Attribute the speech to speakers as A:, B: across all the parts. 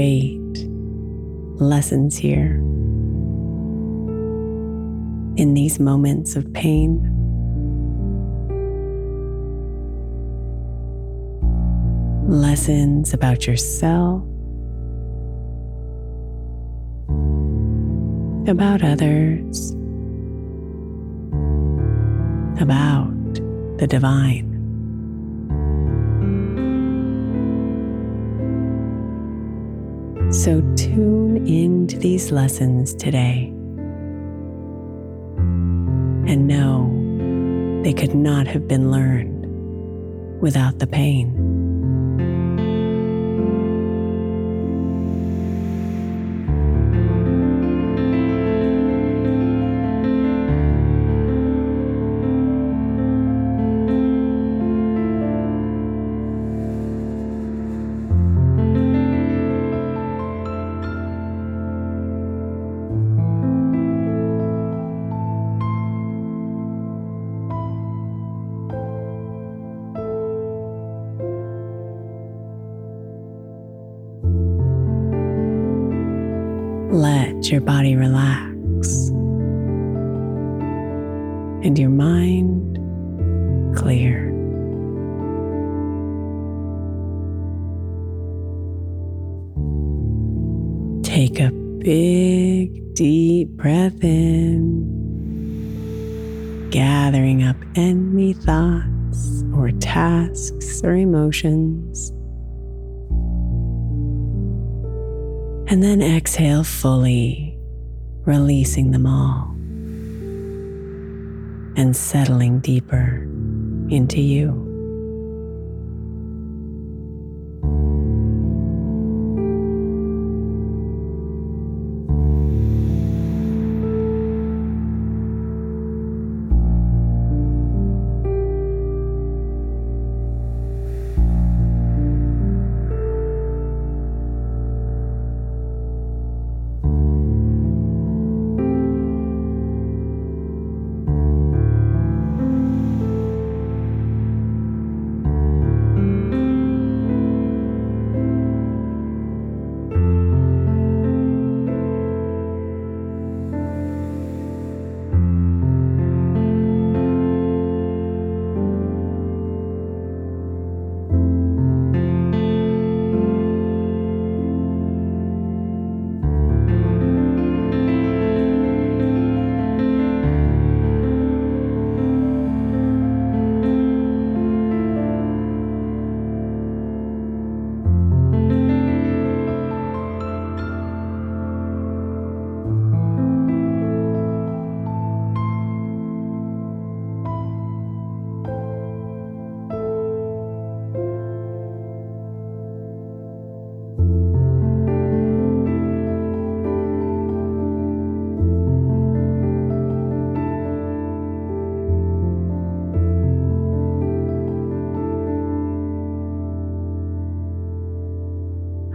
A: Great lessons here in these moments of pain. Lessons about yourself, about others, about the divine. So tune into these lessons today and know they could not have been learned without the pain. Let your body relax and your mind clear. Take a big, deep breath in, gathering up any thoughts or tasks or emotions. And then exhale fully, releasing them all and settling deeper into you.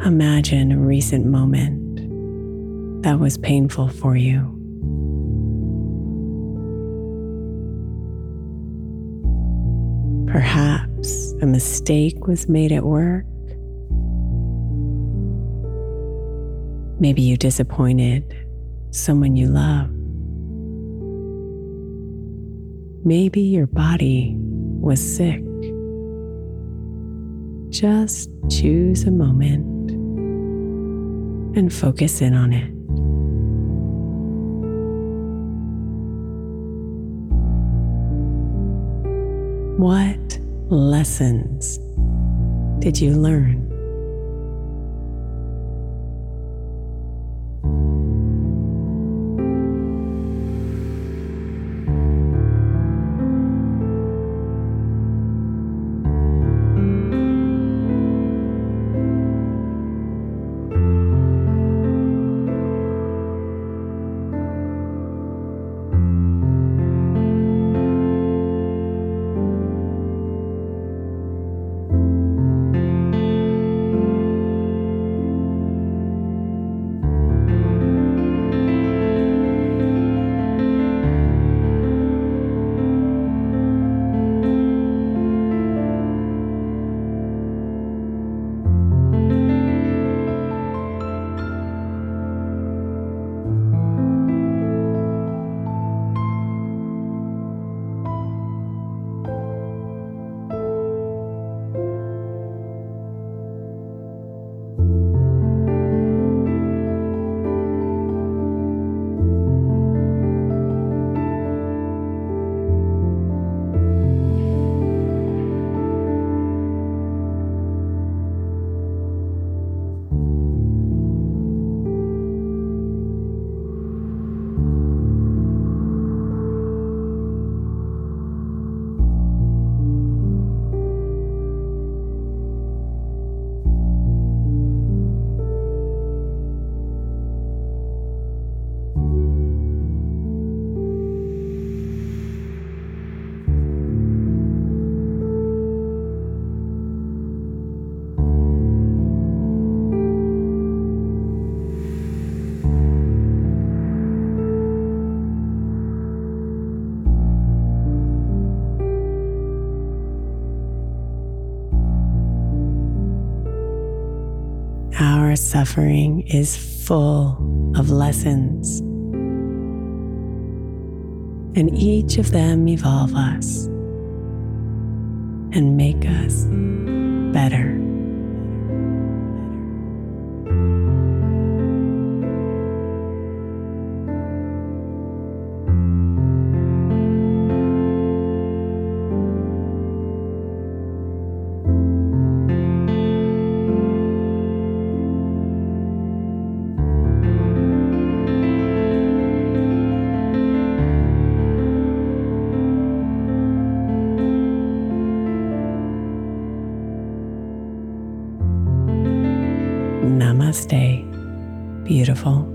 A: Imagine a recent moment that was painful for you. Perhaps a mistake was made at work. Maybe you disappointed someone you love. Maybe your body was sick. Just choose a moment and focus in on it. What lessons did you learn? Our suffering is full of lessons, and each of them evolve us and make us better. Namaste, beautiful.